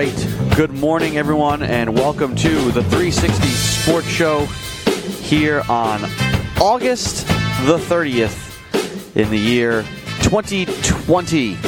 right. Good morning, everyone, and welcome to the 360 Sports Show here on August the 30th in the year 2020.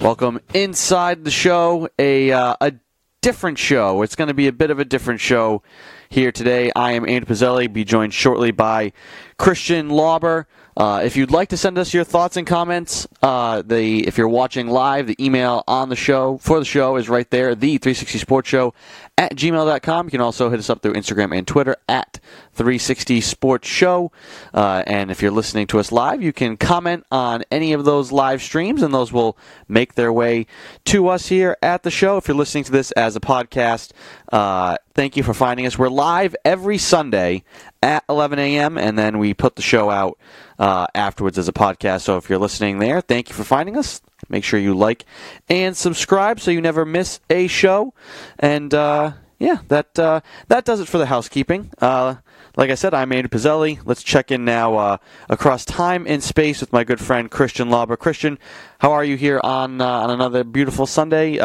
Welcome inside the show, a, uh, a different show. It's going to be a bit of a different show here today. I am Andy Pizzelli, be joined shortly by Christian Lauber. Uh, if you'd like to send us your thoughts and comments, uh, the if you're watching live, the email on the show for the show is right there, the 360 Sports Show at gmail.com. You can also hit us up through Instagram and Twitter at 360 Sports Show. Uh, and if you're listening to us live, you can comment on any of those live streams, and those will make their way to us here at the show. If you're listening to this as a podcast, uh, thank you for finding us. We're live every Sunday at 11 a.m., and then we put the show out uh, afterwards as a podcast. So if you're listening there, thank you for finding us. Make sure you like and subscribe so you never miss a show. And uh, yeah, that uh, that does it for the housekeeping. Uh, like I said, I'm Andy Pizzelli. Let's check in now uh, across time and space with my good friend Christian Lauber. Christian, how are you here on uh, on another beautiful Sunday?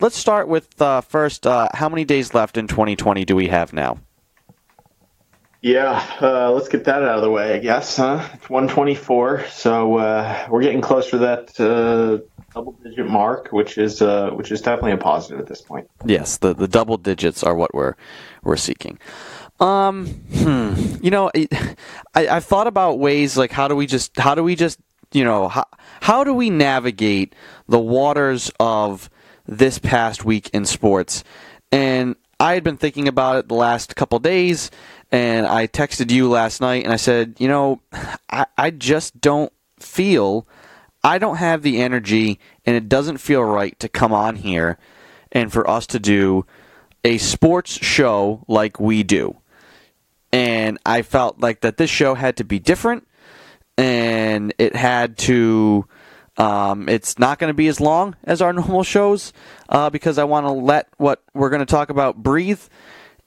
let's start with first. how many days left in 2020 do we have now? Yeah, uh, let's get that out of the way, I guess. Huh? It's 124, so uh, we're getting closer to that uh, double-digit mark, which is uh, which is definitely a positive at this point. Yes, the the double digits are what we're we're seeking. Um, hmm, you know, I I've thought about ways like how do we just how do we just you know how how do we navigate the waters of this past week in sports, and I had been thinking about it the last couple days and I texted you last night and I said, you know, I, I just don't feel, I don't have the energy and it doesn't feel right to come on here and for us to do a sports show like we do. And I felt like that this show had to be different and it had to. Um, it's not going to be as long as our normal shows uh, because I want to let what we're going to talk about breathe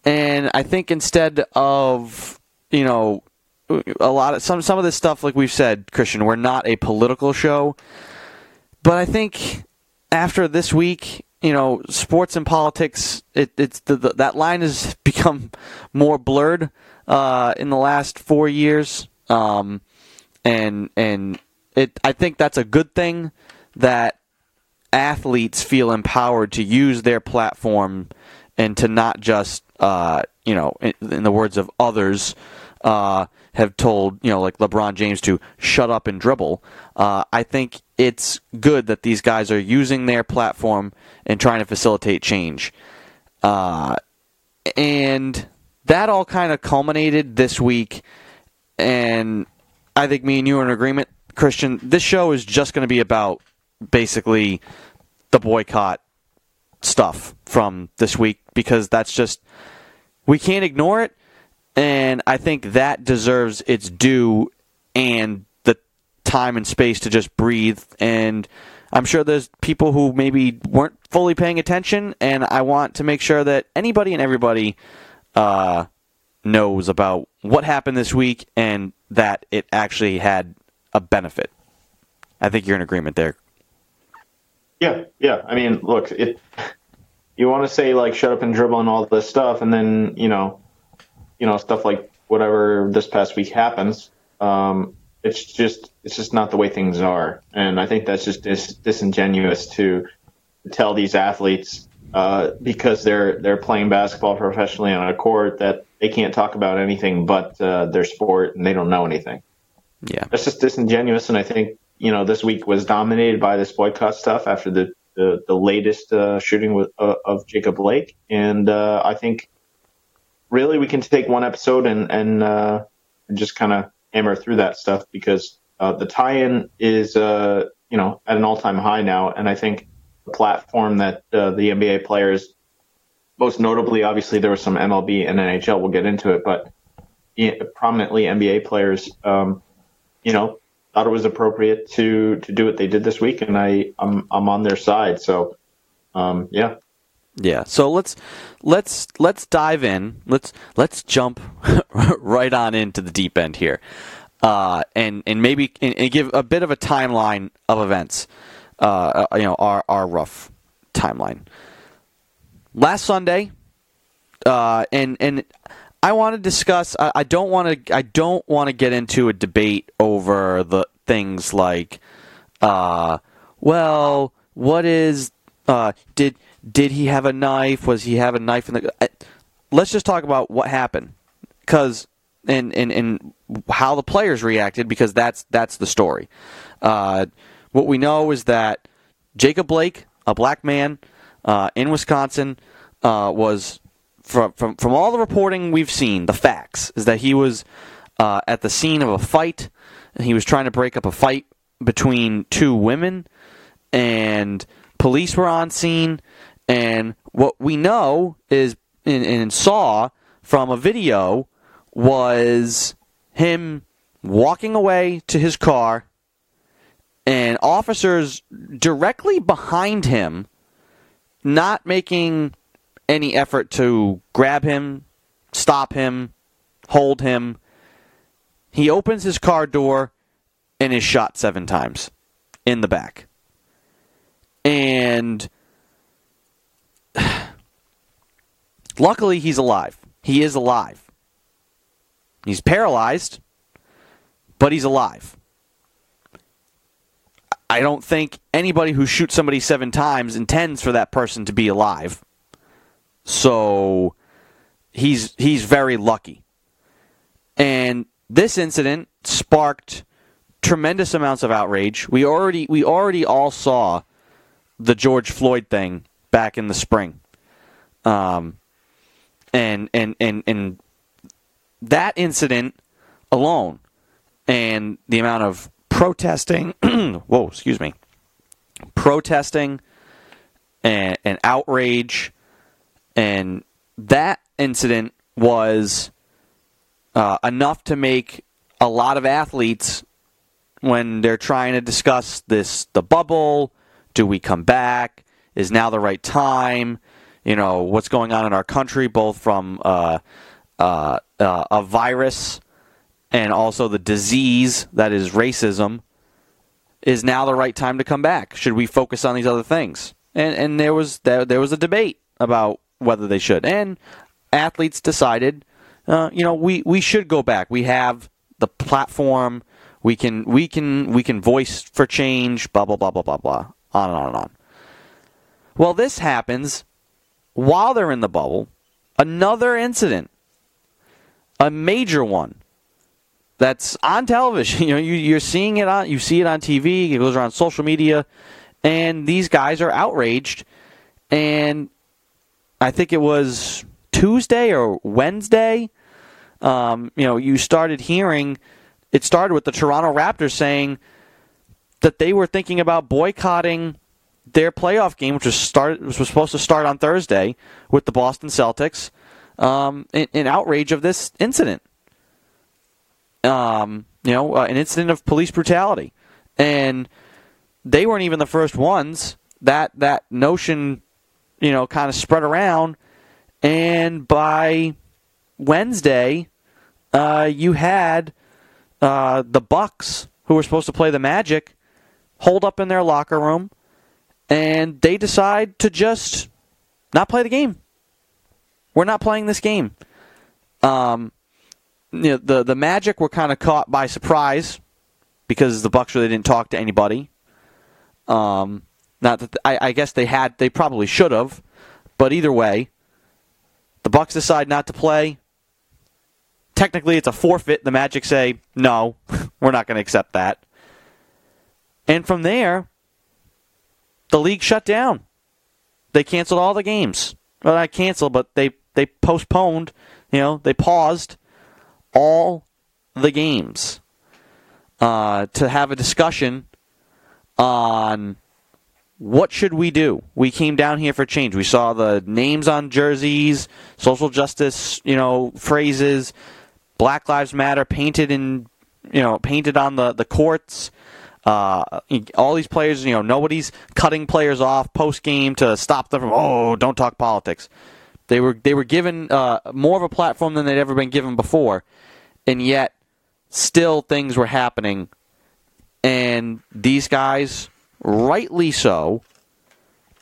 and I think instead of, you know, a lot of some some of this stuff like we've said, Christian, we're not a political show. But I think after this week, you know, sports and politics, it, it's the, the, that line has become more blurred uh, in the last four years, um, and and it. I think that's a good thing that athletes feel empowered to use their platform and to not just, uh, you know, in, in, the words of others, uh, have told, you know, like LeBron James to shut up and dribble. Uh, I think it's good that these guys are using their platform and trying to facilitate change. Uh, and that all kind of culminated this week. And I think me and you are in agreement, Christian. This show is just going to be about basically the boycott stuff from this week because that's just we can't ignore it. And I think that deserves its due and the time and space to just breathe. And I'm sure there's people who maybe weren't fully paying attention. And I want to make sure that anybody and everybody uh, knows about what happened this week and that it actually had a benefit. I think you're in agreement there, yeah, yeah. I mean, look, it. You want to say like shut up and dribble and all this stuff, and then you know, you know stuff like whatever this past week happens. Um, it's just it's just not the way things are, and I think that's just dis- disingenuous to tell these athletes uh, because they're they're playing basketball professionally on a court that they can't talk about anything but uh, their sport and they don't know anything. Yeah, that's just disingenuous, and I think you know, this week was dominated by this boycott stuff after the the, the latest uh, shooting with, uh, of Jacob Blake, and uh, I think really we can take one episode and and, uh, just kind of hammer through that stuff because uh, the tie-in is uh, you know at an all-time high now, and I think the platform that the NBA players, most notably, obviously there was some MLB and NHL. We'll get into it, but prominently NBA players, um, you know, thought it was appropriate to to do what they did this week, and I I'm I'm on their side. So, um, yeah. Yeah. So let's let's let's dive in. Let's let's jump right on into the deep end here, uh, and and maybe and, and, give a bit of a timeline of events. Uh, uh you know, our our rough timeline. Last Sunday, uh, and and I want to discuss. I, I don't want to. I don't want to get into a debate over the things like, uh, well, what is uh, did did he have a knife? Was he have a knife in the? Uh, let's just talk about what happened, because and and and how the players reacted, because that's that's the story. Uh, what we know is that Jacob Blake, a black man uh, in Wisconsin, uh, was from, from from all the reporting we've seen, the facts is that he was uh, at the scene of a fight, and he was trying to break up a fight between two women, and police were on scene. And what we know is and, and saw from a video was him walking away to his car and officers directly behind him not making any effort to grab him, stop him, hold him. He opens his car door and is shot seven times in the back. And luckily, he's alive. He is alive. He's paralyzed, but he's alive. I don't think anybody who shoots somebody seven times intends for that person to be alive. So he's he's very lucky. And this incident sparked tremendous amounts of outrage. We already we already all saw the George Floyd thing back in the spring. Um and and and and that incident alone and the amount of protesting whoa, excuse me. Protesting and, and outrage and that incident was uh, enough to make a lot of athletes, when they're trying to discuss this, the bubble, do we come back? Is now the right time? You know, what's going on in our country, both from uh, uh, uh a virus and also the disease that is racism. Is now the right time to come back? Should we focus on these other things? And and there was there, there was a debate about whether they should. And athletes decided, uh, you know, we, we should go back. We have the platform. We can we can we can voice for change. Blah blah blah blah blah blah. On and on and on. Well, this happens while they're in the bubble. Another incident, a major one, that's on television. You know, you, you're seeing it on. You see it on TV. It goes around social media, and these guys are outraged. And I think it was Tuesday or Wednesday. Um, you know, you started hearing it started with the Toronto Raptors saying that they were thinking about boycotting their playoff game, which was start was supposed to start on Thursday with the Boston Celtics, um, in, in, outrage of this incident. Um, you know, uh, an incident of police brutality, and they weren't even the first ones. That that notion you know, kind of spread around. And by Wednesday, uh, you had uh, the Bucks, who were supposed to play the Magic, hold up in their locker room, and they decide to just not play the game. We're not playing this game. Um, you know, the the Magic were kind of caught by surprise because the Bucks really didn't talk to anybody. Um, not that I, I guess they had, they probably should have, but either way, the Bucks decide not to play. Technically, it's a forfeit. The Magic say, "No, we're not going to accept that." And from there, the league shut down. They canceled all the games. Well, not canceled, but they they postponed. You know, they paused all the games uh, to have a discussion on what should we do? We came down here for change. We saw the names on jerseys, social justice, you know, phrases, Black Lives Matter painted in, you know, painted on the the courts. Uh, all these players, you know, nobody's cutting players off post game to stop them from. Oh, don't talk politics. They were they were given uh, more of a platform than they'd ever been given before, and yet still things were happening. And these guys rightly so,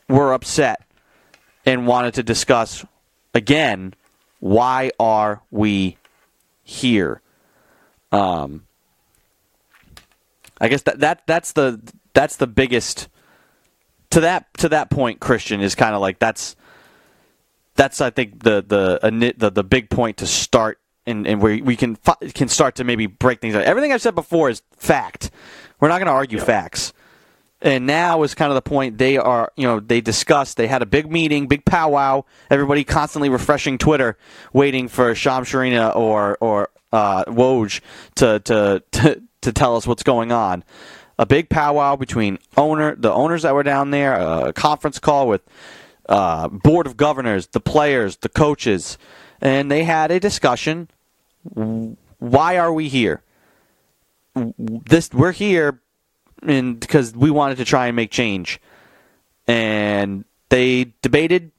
were upset and wanted to discuss again why are we here. Um, I guess that, that that's the that's the biggest to that to that point. Christian is kind of like that's that's I think the the the the big point to start and, and where we can can start to maybe break things out. Everything I've said before is fact. We're not going to argue yeah. facts. And now is kind of the point they are, you know, they discussed, they had a big meeting, big powwow, everybody constantly refreshing Twitter, waiting for Shams Charania or, or uh, Woj to, to, to, to tell us what's going on. A big powwow between owner, the owners that were down there, a conference call with uh, board of governors, the players, the coaches, and they had a discussion. Why are we here? This we're here and because we wanted to try and make change. And they debated.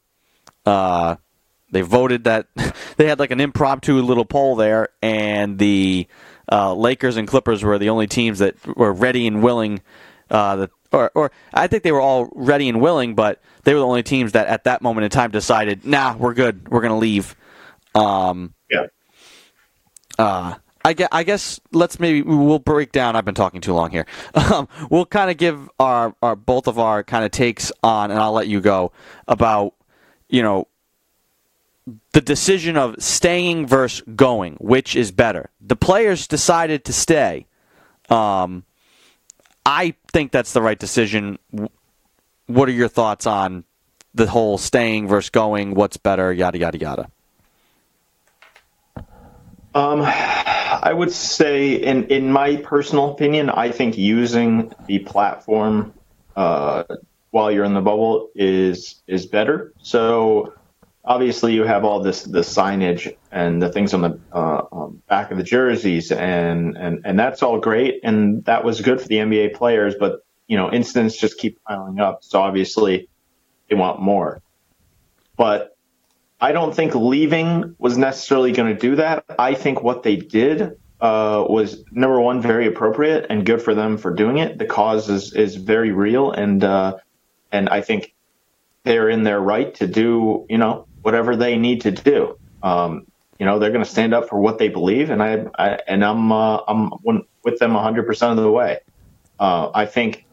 Uh, they voted that they had like an impromptu little poll there, and the uh, Lakers and Clippers were the only teams that were ready and willing. Uh, that, or, or I think they were all ready and willing, but they were the only teams that at that moment in time decided, nah, we're good, we're gonna leave. Um, yeah. Uh, I guess, I guess let's maybe we'll break down. I've been talking too long here. Um, we'll kind of give our, our both of our kind of takes on, and I'll let you go about you know the decision of staying versus going, which is better. The players decided to stay. Um, I think that's the right decision. What are your thoughts on the whole staying versus going? What's better? Yada yada yada. Um, I would say, in in my personal opinion, I think using the platform uh, while you're in the bubble is is better. So obviously, you have all this the signage and the things on the uh, um, back of the jerseys, and and and that's all great, and that was good for the NBA players. But you know, incidents just keep piling up, so obviously they want more. But I don't think leaving was necessarily going to do that. I think what they did uh, was number one very appropriate and good for them for doing it. The cause is is very real, and uh, and I think they're in their right to do you know whatever they need to do. Um, you know they're going to stand up for what they believe, and I, I and I'm uh, I'm with them 100 percent of the way. Uh, I think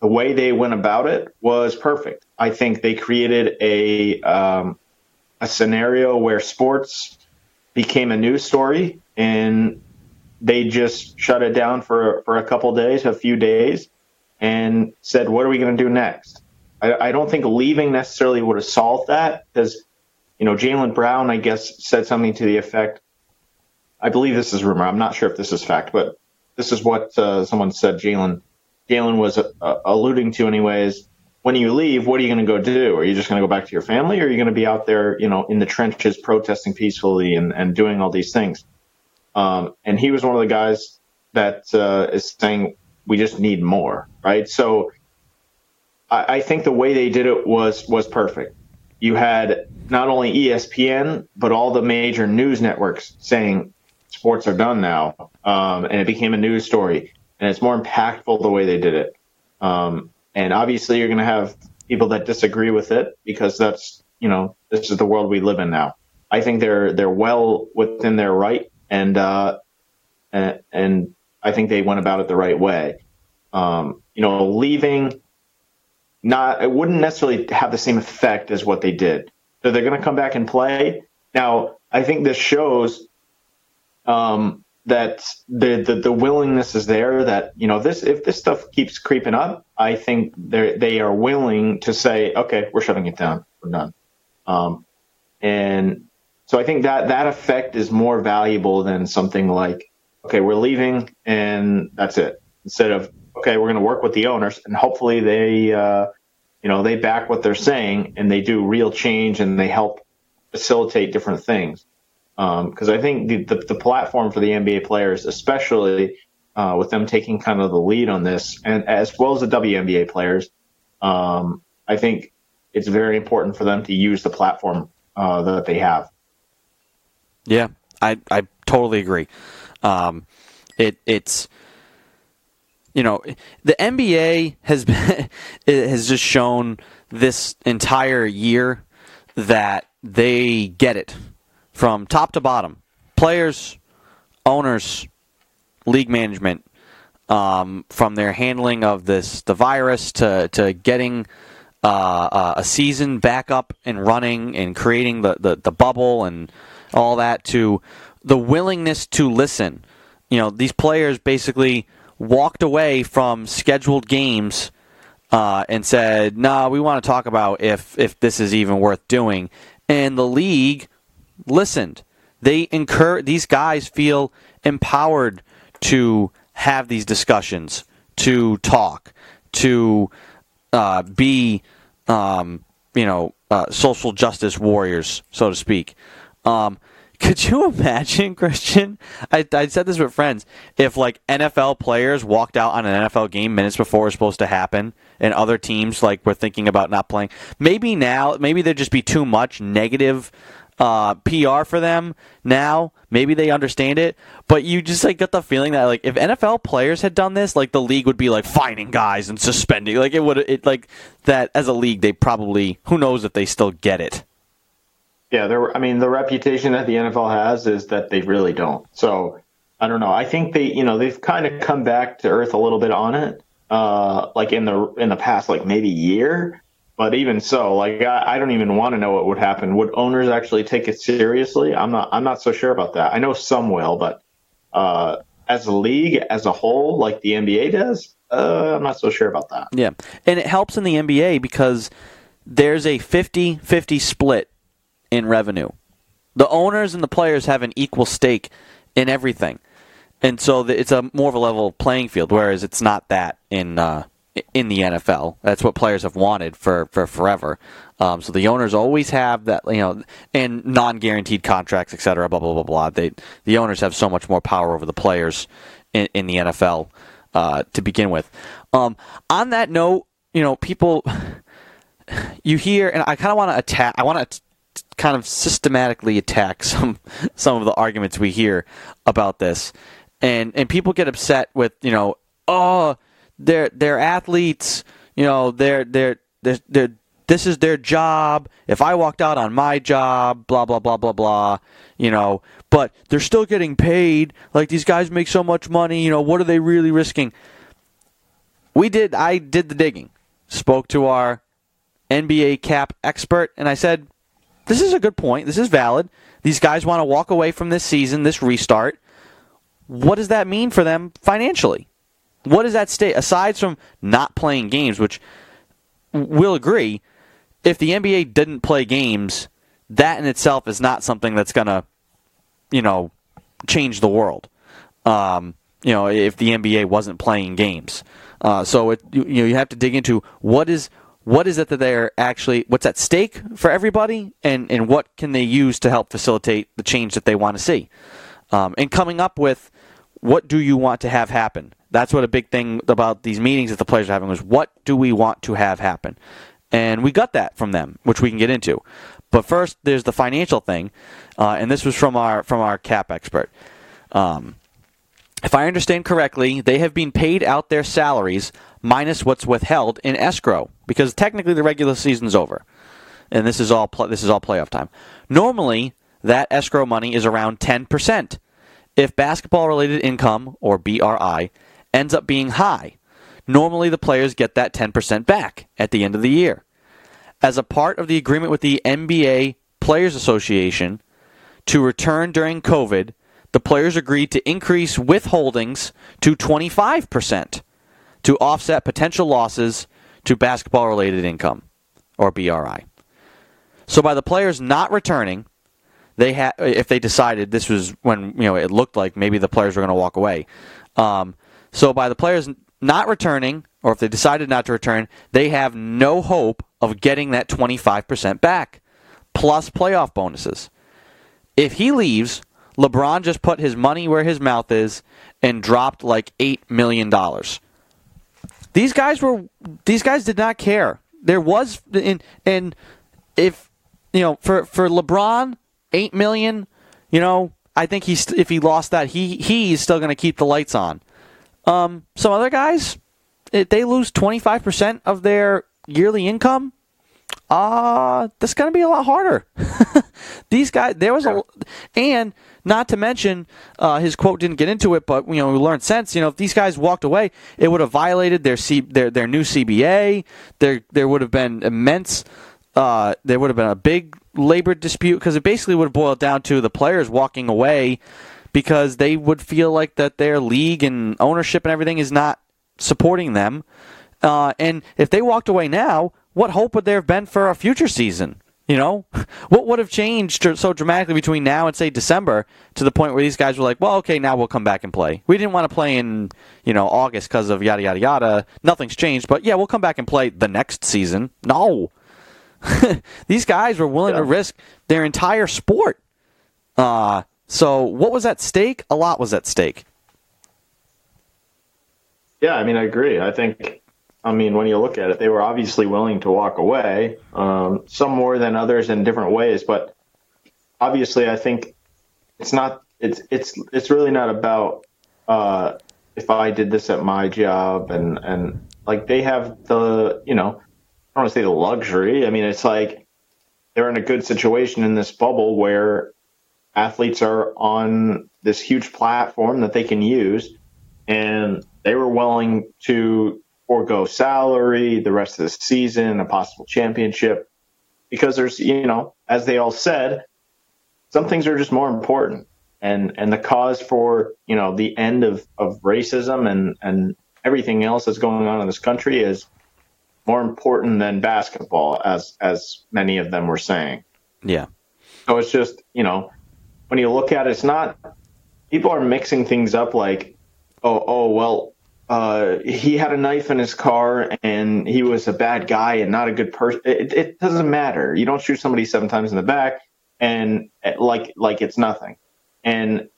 the way they went about it was perfect. I think they created a um, a scenario where sports became a news story and they just shut it down for for a couple days, a few days, and said, "What are we going to do next?" I, I, don't think leaving necessarily would have solved that because, you know, Jaylen Brown, I guess, said something to the effect. I believe this is rumor. I'm not sure if this is fact, but this is what uh, someone said. Jalen, Jaylen was uh, alluding to, anyways when you leave, what are you going to go do? Are you just going to go back to your family, or are you going to be out there, you know, in the trenches protesting peacefully and, and doing all these things? Um, and he was one of the guys that uh, is saying we just need more, right? So I, I think the way they did it was was perfect. You had not only ESPN but all the major news networks saying sports are done now, um, and it became a news story, and it's more impactful the way they did it. Um, and obviously, you're going to have people that disagree with it because that's you know this is the world we live in now. I think they're they're well within their right, and uh, and, I think they went about it the right way. Um, you know, leaving not it wouldn't necessarily have the same effect as what they did. So they're going to come back and play. Now, I think this shows um, that the, the, the willingness is there that you know this if this stuff keeps creeping up i think they they are willing to say okay we're shutting it down. We're done. Um, and so i think that that effect is more valuable than something like okay we're leaving and that's it. Instead of okay we're going to work with the owners and hopefully they uh, you know they back what they're saying and they do real change and they help facilitate different things. Because um, I think the, the, the, platform for the NBA players, especially uh, with them taking kind of the lead on this, and as well as the WNBA players, um, I think it's very important for them to use the platform uh, that they have. Yeah, I I totally agree. Um, it it's you know, the NBA has been has just shown this entire year that they get it from top to bottom. Players, owners, league management, um, from their handling of this the virus to to getting uh, a season back up and running and creating the, the, the bubble and all that to the willingness to listen. You know, these players basically walked away from scheduled games uh, and said, "No, nah, we want to talk about if if this is even worth doing." And the league listened. They incur these guys feel empowered to have these discussions, to talk, to uh, be, um, you know, uh, social justice warriors, so to speak. Um, could you imagine, Christian? I, I said this with friends. If like NFL players walked out on an NFL game minutes before it was supposed to happen, and other teams like were thinking about not playing, maybe now, maybe there'd just be too much negative uh, PR for them now. Maybe they understand it, but you just like get the feeling that like if NFL players had done this, like the league would be like fining guys and suspending. Like it would it like that as a league, they probably who knows if they still get it. Yeah, there. I mean, the reputation that the NFL has is that they really don't. So I don't know. I think they, you know, they've kind of come back to earth a little bit on it, uh, like in the in the past, like maybe year. But even so, like I, I don't even want to know what would happen. Would owners actually take it seriously? I'm not. I'm not so sure about that. I know some will, but uh, as a league as a whole, like the NBA does, uh, I'm not so sure about that. Yeah, and it helps in the NBA because there's a 50-50 split in revenue. The owners and the players have an equal stake in everything, and so it's a more of a level playing field. Whereas it's not that in uh, in the NFL. That's what players have wanted for for forever. Um, so the owners always have that, you know, and non-guaranteed contracts, et cetera, blah blah blah blah. They the owners have so much more power over the players in, in the NFL uh, to begin with. Um, on that note, you know, people you hear, and I kind of want to attack. I want to kind of systematically attack some some of the arguments we hear about this, and and people get upset with you know, oh they're they're athletes. You know, they're they're they're, they're this is their job. If I walked out on my job, blah blah blah blah blah, you know, but they're still getting paid. Like these guys make so much money, you know, what are they really risking? We did I did the digging. Spoke to our NBA cap expert and I said, "This is a good point. This is valid. These guys want to walk away from this season, this restart. What does that mean for them financially?" What is that state aside from not playing games, which we'll agree, if the NBA didn't play games, that in itself is not something that's gonna, you know, change the world. Um, you know, if the NBA wasn't playing games, uh, so it, you, you know you have to dig into what is what is it that they're actually what's at stake for everybody, and and what can they use to help facilitate the change that they want to see, um, and coming up with what do you want to have happen that's what a big thing about these meetings that the players are having was what do we want to have happen? And we got that from them, which we can get into. But first, there's the financial thing, uh, and this was from our from our cap expert. Um, if I understand correctly, they have been paid out their salaries minus what's withheld in escrow because technically the regular season's over, and this is all pl- this is all playoff time. Normally, that escrow money is around ten percent. If basketball related income or BRI ends up being high. Normally, the players get that 10% back at the end of the year. As a part of the agreement with the NBA Players Association to return during COVID, the players agreed to increase withholdings to 25% to offset potential losses to basketball related income, or BRI. So, by the players not returning, they had if they decided this was when you know it looked like maybe the players were going to walk away. Um, so by the players not returning, or if they decided not to return, they have no hope of getting that 25% back, plus playoff bonuses. If he leaves, LeBron just put his money where his mouth is and dropped like $8 million. These guys were these guys did not care. There was and and if you know for for LeBron 8 million, you know, I think he's if he lost that he he's still going to keep the lights on. Um, some other guys, if they lose 25% of their yearly income, uh, that's going to be a lot harder. These guys, there was a, and not to mention, uh, his quote didn't get into it, but you know we learned sense. You know, if these guys walked away, it would have violated their C, their their new CBA. There there would have been immense. Uh, there would have been a big labor dispute because it basically would have boiled down to the players walking away because they would feel like that their league and ownership and everything is not supporting them. Uh, and if they walked away now, what hope would there have been for a future season? You know, what would have changed so dramatically between now and say December to the point where these guys were like, "Well, okay, now we'll come back and play." We didn't want to play in you know August because of yada yada yada. Nothing's changed, but yeah, we'll come back and play the next season. No, these guys were willing yeah. to risk their entire sport. Uh, so what was at stake? A lot was at stake. Yeah, I mean, I agree. I think I mean, when you look at it, they were obviously willing to walk away, um, some more than others in different ways. But obviously, I think it's not. It's it's it's really not about uh, if I did this at my job and and like they have the you know I don't want to say the luxury. I mean, it's like they're in a good situation in this bubble where athletes are on this huge platform that they can use, and they were willing to forego salary, the rest of the season, a possible championship, because there's, you know, as they all said, some things are just more important. And, and the cause for, you know, the end of, of racism and, and everything else that's going on in this country is more important than basketball, as, as many of them were saying. Yeah. So it's just, you know, when you look at it, it's not, people are mixing things up like, oh, oh, well, uh, he had a knife in his car and he was a bad guy and not a good person. It, it, doesn't matter. You don't shoot somebody seven times in the back and eh, like like it's nothing. And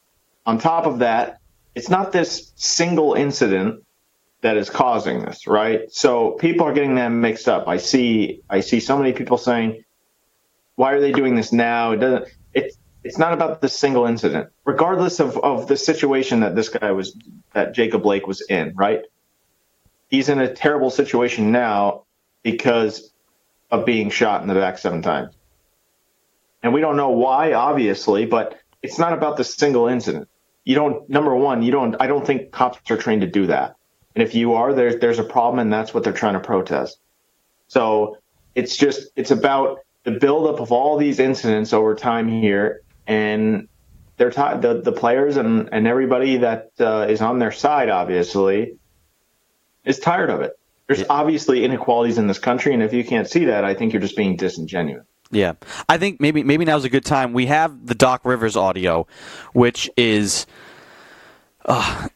on top of that, it's not this single incident that is causing this, right? So people are getting them mixed up. I see I see so many people saying, "Why are they doing this now?" It doesn't. It's it's not about the single incident, regardless of, of the situation that this guy was, that Jacob Blake was in, right? He's in a terrible situation now because of being shot in the back seven times. And we don't know why, obviously, but it's not about the single incident. You don't, number one, you don't, I don't think cops are trained to do that. And if you are, there's, there's a problem and that's what they're trying to protest. So it's just, it's about the buildup of all these incidents over time here and they're t- the the players and and everybody that uh, is on their side obviously is tired of it. There's yeah. obviously inequalities in this country, and if you can't see that, I think you're just being disingenuous. Yeah, I think maybe maybe now's a good time. We have the Doc Rivers audio, which is, uh,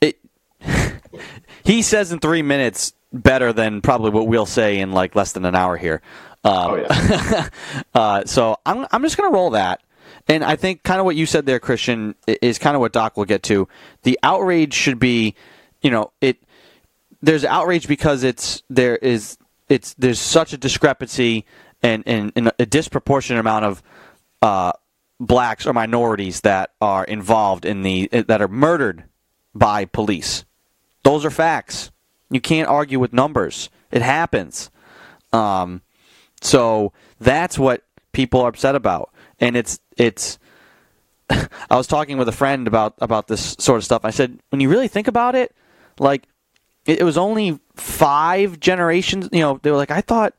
it. he says in three minutes better than probably what we'll say in like less than an hour here. Um, oh yeah. uh, so I'm I'm just gonna roll that. And I think kind of what you said there, Christian, is kind of what Doc will get to. The outrage should be, you know, it. There's outrage because it's there is it's there's such a discrepancy and, and, and a disproportionate amount of uh, blacks or minorities that are involved in the that are murdered by police. Those are facts. You can't argue with numbers. It happens. Um, so that's what people are upset about and it's it's. I was talking with a friend about about this sort of stuff. I said, when you really think about it, like it, it was only five generations. You know, they were like, I thought,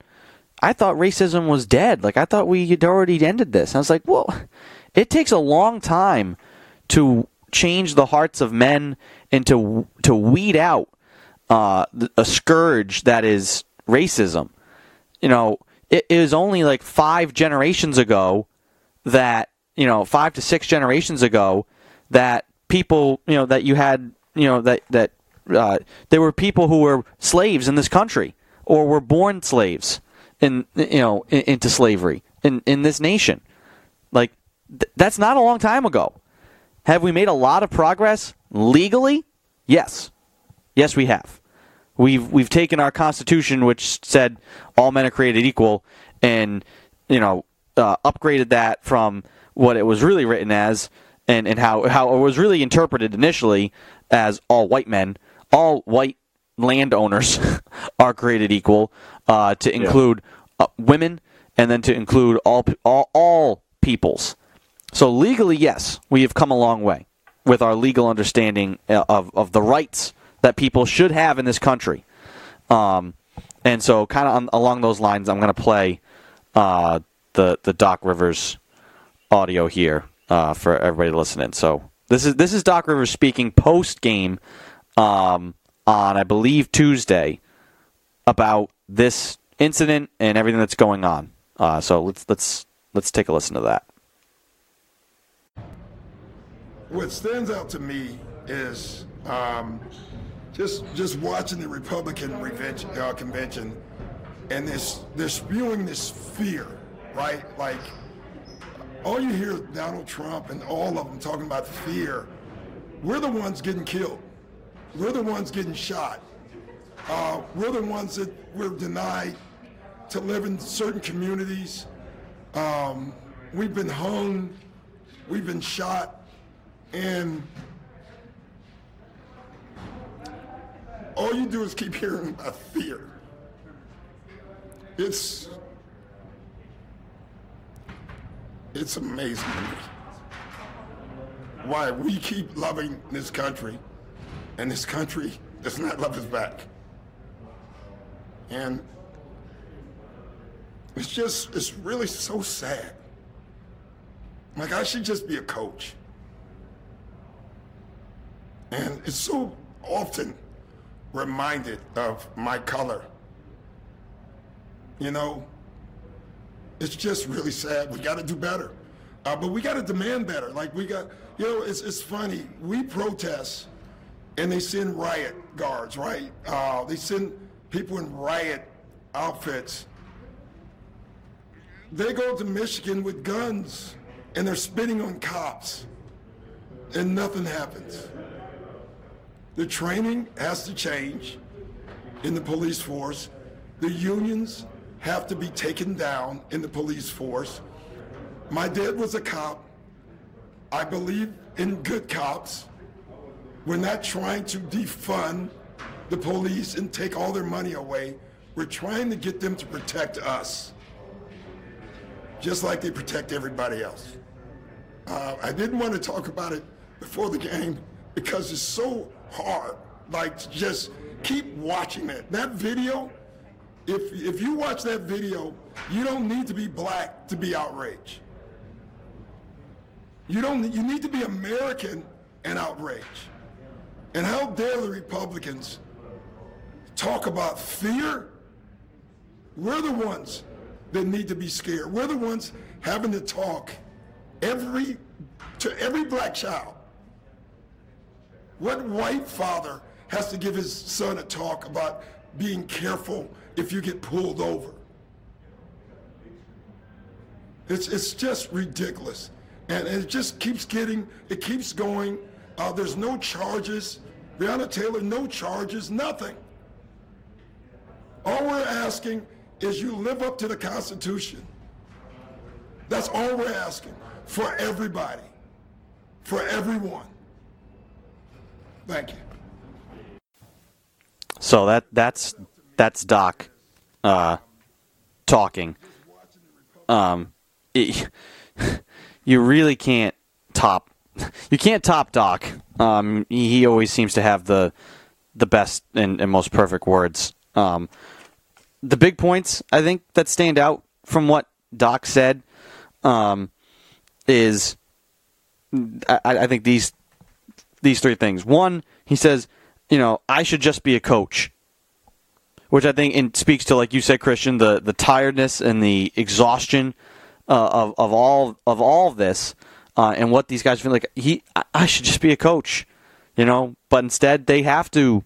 I thought racism was dead. Like I thought we had already ended this. And I was like, well, it takes a long time to change the hearts of men and to to weed out uh, a scourge that is racism. You know, it is only like five generations ago that you know five to six generations ago that people you know that you had you know that that uh, there were people who were slaves in this country or were born slaves in you know in, into slavery in in this nation. Like th- that's not a long time ago. Have we made a lot of progress legally? Yes. Yes we have we've we've taken our constitution which said all men are created equal and you know uh, upgraded that from what it was really written as and, and how, how it was really interpreted initially as all white men all white landowners are created equal, uh, to include uh, women, and then to include all all all peoples. So legally, yes, we have come a long way with our legal understanding uh, of of the rights that people should have in this country. Um, and so, kind of along those lines, I'm going to play uh, the the Doc Rivers audio here uh, for everybody listening. So this is this is Doc Rivers speaking post game um, on I believe Tuesday about this incident and everything that's going on. Uh, so let's let's let's take a listen to that. What stands out to me is um, just just watching the Republican uh, convention, and this they're spewing this fear, right? Like all you hear Donald Trump and all of them talking about fear. We're the ones getting killed. We're the ones getting shot. Uh, we're the ones that we're denied to live in certain communities. Um, we've been hung. We've been shot. And all you do is keep hearing about fear. It's it's amazing to me why we keep loving this country and this country does not love us back. And it's just, it's really so sad. Like, I should just be a coach. And it's so often reminded of my color. You know, it's just really sad. We got to do better. Uh, but we got to demand better. Like we got, you know, it's, it's funny. We protest and they send riot guards, right? Uh, they send people in riot outfits. They go to Michigan with guns and they're spitting on cops and nothing happens. The training has to change in the police force. The unions have to be taken down in the police force. My dad was a cop. I believe in good cops. We're not trying to defund the police and take all their money away. We're trying to get them to protect us, just like they protect everybody else. Uh, I didn't want to talk about it before the game because it's so hard. Like, just keep watching it. That video, if, if you watch that video, you don't need to be black to be outraged. You don't. You need to be American and outraged. And how dare the Republicans talk about fear? We're the ones that need to be scared. We're the ones having to talk every to every black child what white father has to give his son a talk about being careful if you get pulled over? It's, it's just ridiculous. And it just keeps getting, it keeps going. Uh, there's no charges. Breonna Taylor, no charges, nothing. All we're asking is you live up to the Constitution. That's all we're asking for everybody, for everyone. Thank you. So that that's that's Doc uh, talking. Um, it, you really can't top. You can't top Doc. Um, he, always seems to have the the best and, and most perfect words. Um, the big points I think that stand out from what Doc said um, is I, I think these these three things. One, he says, you know, I should just be a coach, which I think in, speaks to, like you said, Christian, the the tiredness and the exhaustion uh, of of all of all of this, uh, and what these guys feel like. He, I should just be a coach, you know, but instead they have to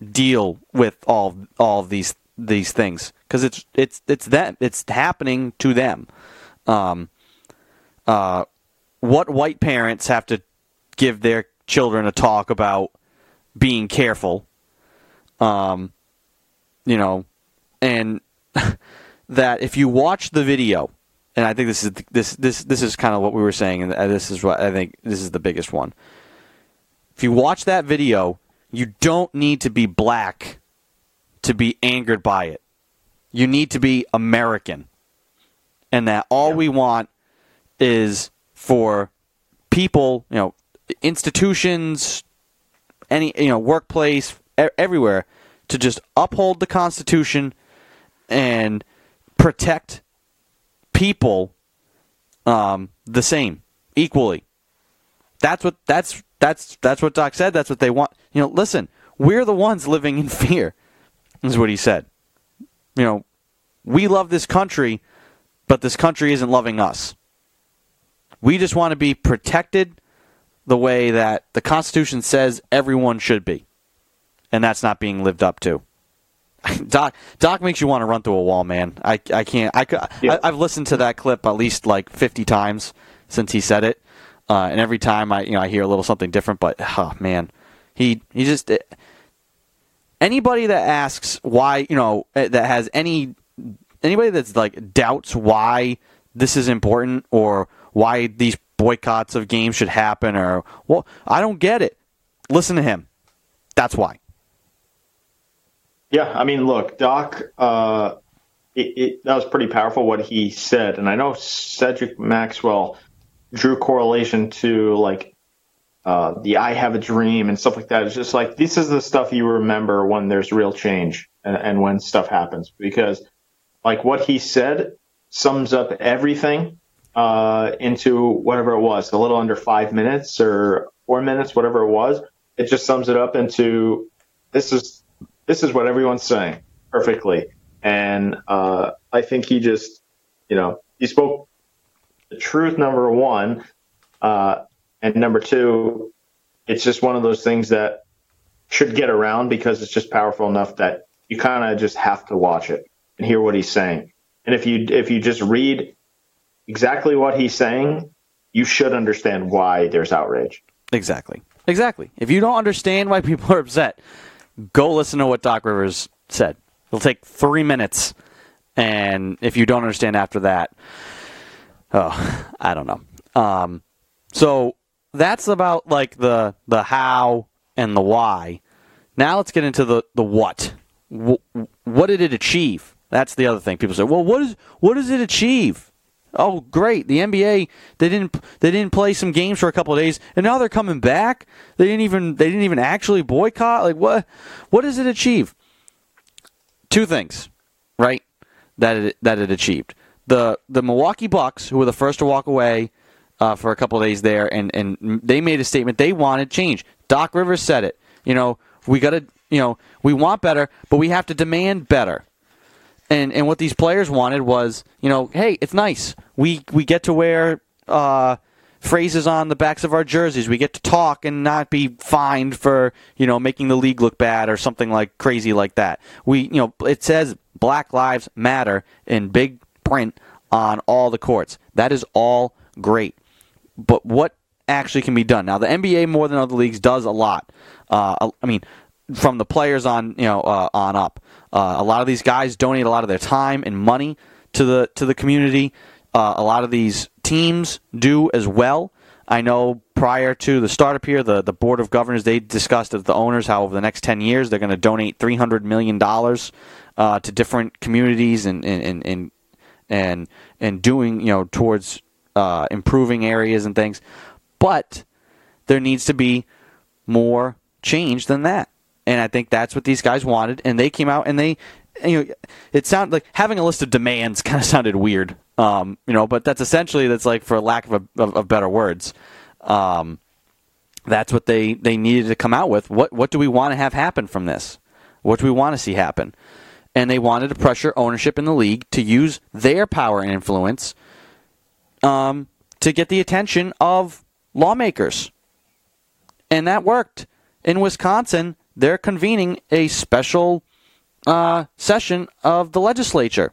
deal with all all of these these things because it's it's it's them it's happening to them. Um, uh, what white parents have to give their children a talk about being careful. Um, you know, and that if you watch the video, and I think this is this this this is kind of what we were saying, and this is what I think this is the biggest one. If you watch that video, you don't need to be black to be angered by it. You need to be American. And that all we want is for people, you know, institutions, any, you know, workplace, e- everywhere to just uphold the Constitution and protect people um, the same, equally. That's what that's that's that's what Doc said. That's what they want. You know, listen, we're the ones living in fear. Is what he said. You know, we love this country, but this country isn't loving us. We just want to be protected the way that the Constitution says everyone should be, and that's not being lived up to. Doc Doc makes you want to run through a wall, man. I, I can't. I, Yeah. I have listened to that clip at least like fifty times since he said it, uh, and every time I you know I hear a little something different. But oh man, he he just eh, anybody that asks why you know eh, that has any anybody that's like doubts why this is important or why these boycotts of games should happen or well I don't get it. Listen to him. That's why. Yeah, I mean, look, Doc, uh, it, it, that was pretty powerful what he said, and I know Cedric Maxwell drew correlation to like uh, the "I Have a Dream" and stuff like that. It's just like this is the stuff you remember when there's real change and, and when stuff happens, because like what he said sums up everything uh, into whatever it was, a little under five minutes or four minutes, whatever it was. It just sums it up into this is this is what everyone's saying perfectly. And uh, I think he just, you know, he spoke the truth, number one. Uh, and number two, it's just one of those things that should get around because it's just powerful enough that you kind of just have to watch it and hear what he's saying. And if you if you just read exactly what he's saying, you should understand why there's outrage. Exactly. Exactly. If you don't understand why people are upset, go listen to what Doc Rivers said. It'll take three minutes, and if you don't understand after that, oh, I don't know. Um, so that's about like the the how and the why. Now let's get into the the what. Wh- What did it achieve? That's the other thing. People say, "Well, what is what does it achieve?" Oh, great! The NBA they didn't they didn't play some games for a couple of days, and now they're coming back. They didn't even they didn't even actually boycott. Like what? What does it achieve? Two things, right? That it that it achieved. The the Milwaukee Bucks, who were the first to walk away uh, for a couple of days there, and and they made a statement. They wanted change. Doc Rivers said it. You know, we got to you know we want better, but we have to demand better. And and what these players wanted was, you know, hey, it's nice. We we get to wear uh, phrases on the backs of our jerseys. We get to talk and not be fined for you know making the league look bad or something like crazy like that. We you know it says Black Lives Matter in big print on all the courts. That is all great. But what actually can be done now? The NBA more than other leagues does a lot. Uh, I mean, from the players on you know uh, on up. Uh, a lot of these guys donate a lot of their time and money to the to the community. Uh, a lot of these teams do as well. I know prior to the startup here, the, the board of governors they discussed with the owners how over the next ten years they're going to donate three hundred million dollars uh, to different communities and and and and and, and doing you know towards uh, improving areas and things. But there needs to be more change than that. And I think that's what these guys wanted. And they came out and they, you know, it sounded like having a list of demands kind of sounded weird, um, you know, but that's essentially, that's like for lack of, a, of, of better words. Um, that's what they, they needed to come out with. What, what do we want to have happen from this? What do we want to see happen? And they wanted to pressure ownership in the league to use their power and influence um, to get the attention of lawmakers. And that worked. In Wisconsin, they're convening a special uh, session of the legislature.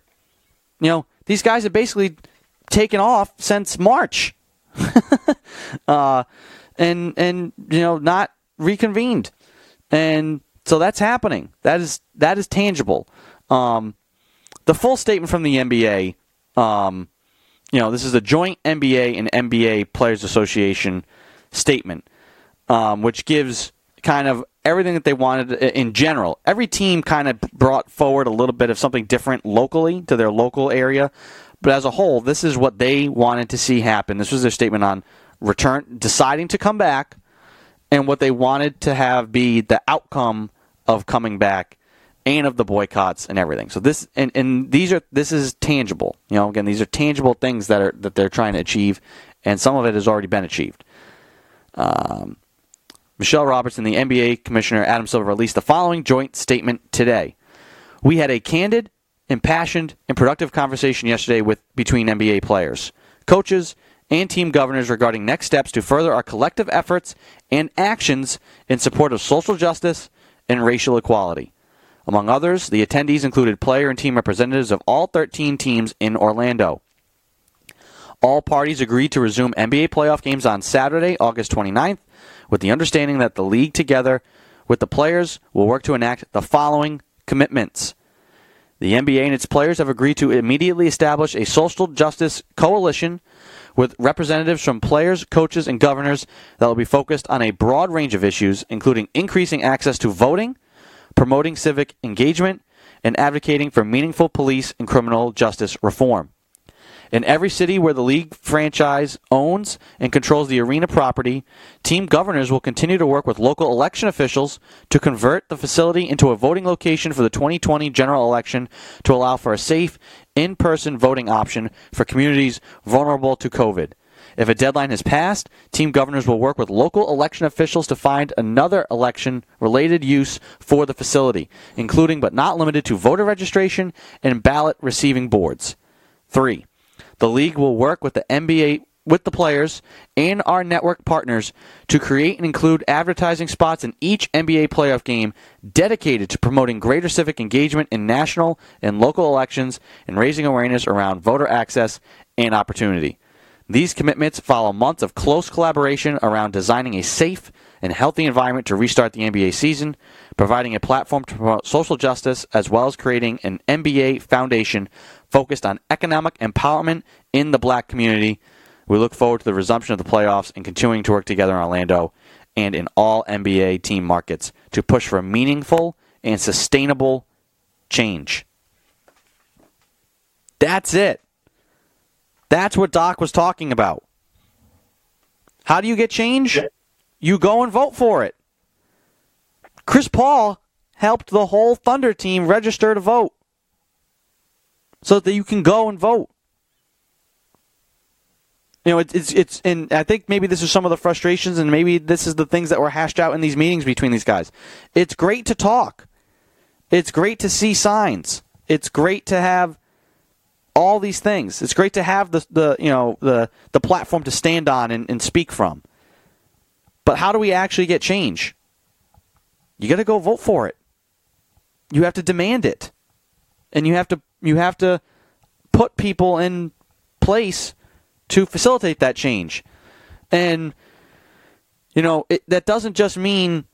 You know, these guys have basically taken off since March. uh, and and you know not reconvened, and so that's happening. That is that is tangible. Um, the full statement from the NBA. Um, you know, this is a joint NBA and NBA Players Association statement, um, which gives kind of everything that they wanted in general. Every team kind of brought forward a little bit of something different locally to their local area, but as a whole, this is what they wanted to see happen. This was their statement on return, deciding to come back, and what they wanted to have be the outcome of coming back and of the boycotts and everything. So this and, and these are this is tangible. You know, again, these are tangible things that are that they're trying to achieve, and some of it has already been achieved. Um, Michelle Robertson, the NBA commissioner Adam Silver, released the following joint statement today. We had a candid, impassioned, and productive conversation yesterday with between NBA players, coaches, and team governors regarding next steps to further our collective efforts and actions in support of social justice and racial equality. Among others, the attendees included player and team representatives of all 13 teams in Orlando. All parties agreed to resume NBA playoff games on Saturday, August 29th, with the understanding that the league, together with the players, will work to enact the following commitments. The NBA and its players have agreed to immediately establish a social justice coalition with representatives from players, coaches, and governors that will be focused on a broad range of issues, including increasing access to voting, promoting civic engagement, and advocating for meaningful police and criminal justice reform. In every city where the league franchise owns and controls the arena property, team governors will continue to work with local election officials to convert the facility into a voting location for the 2020 general election to allow for a safe, in person voting option for communities vulnerable to COVID. If a deadline has passed, team governors will work with local election officials to find another election related use for the facility, including but not limited to voter registration and ballot receiving boards. 3. The league will work with the NBA with the players and our network partners to create and include advertising spots in each NBA playoff game dedicated to promoting greater civic engagement in national and local elections and raising awareness around voter access and opportunity. These commitments follow months of close collaboration around designing a safe and healthy environment to restart the NBA season, providing a platform to promote social justice, as well as creating an NBA foundation focused on economic empowerment in the black community. We look forward to the resumption of the playoffs and continuing to work together in Orlando and in all NBA team markets to push for meaningful and sustainable change. That's it. That's what Doc was talking about. How do you get change? You go and vote for it. Chris Paul helped the whole Thunder team register to vote so that you can go and vote. You know, it's it's it's, and I think maybe this is some of the frustrations, and maybe this is the things that were hashed out in these meetings between these guys. It's great to talk. It's great to see signs. It's great to have all these things. It's great to have the, the you know the the platform to stand on and, and speak from. But how do we actually get change? You got to go vote for it. You have to demand it, and you have to you have to put people in place to facilitate that change. And you know it, that doesn't just mean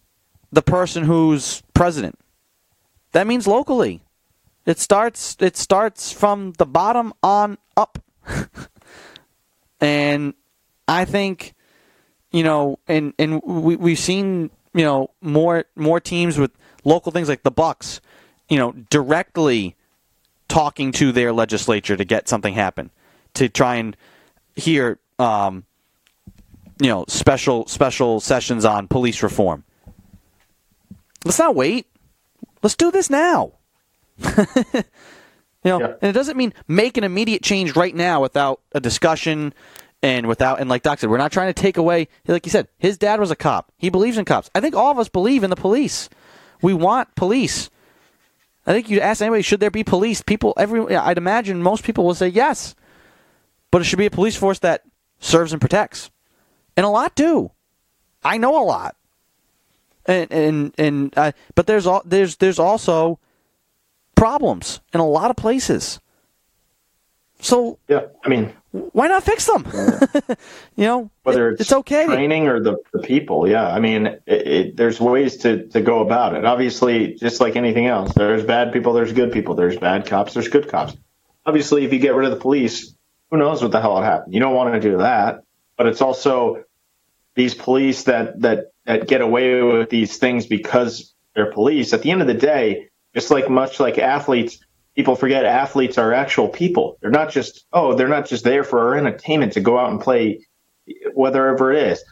the person who's president. That means locally. It starts it starts from the bottom on up. and I think you know and and we we've seen, you know, more more teams with local things like the Bucks, you know, directly talking to their legislature to get something happen to try and hear um, you know special special sessions on police reform. Let's not wait. Let's do this now. you know, yeah. and it doesn't mean make an immediate change right now without a discussion and without and like Doc said, we're not trying to take away. Like you said, his dad was a cop. He believes in cops. I think all of us believe in the police. We want police. I think you ask anybody, should there be police? People, every I'd imagine most people will say yes, but it should be a police force that serves and protects, and a lot do. I know a lot, and and and uh, but there's all there's there's also problems in a lot of places. So yeah, I mean, why not fix them? you know, whether it's, it's okay training or the, the people. Yeah, I mean, it, it, there's ways to to go about it. Obviously, just like anything else, there's bad people, there's good people, there's bad cops, there's good cops. Obviously, if you get rid of the police, who knows what the hell would happen? You don't want to do that, but it's also these police that that that get away with these things because they're police. At the end of the day, just like much like athletes, people forget athletes are actual people. They're not just oh, they're not just there for our entertainment to go out and play whatever it is,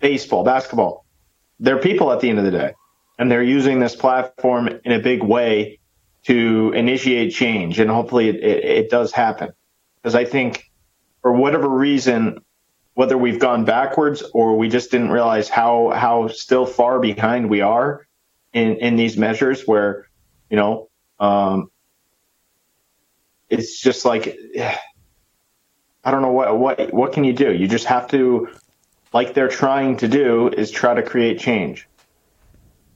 baseball, basketball. They're people at the end of the day, and they're using this platform in a big way to initiate change, and hopefully it, it, it does happen. Because I think for whatever reason, whether we've gone backwards or we just didn't realize how how still far behind we are in in these measures, where you know um, it's just like I don't know what what what can you do? You just have to, like they're trying to do, is try to create change.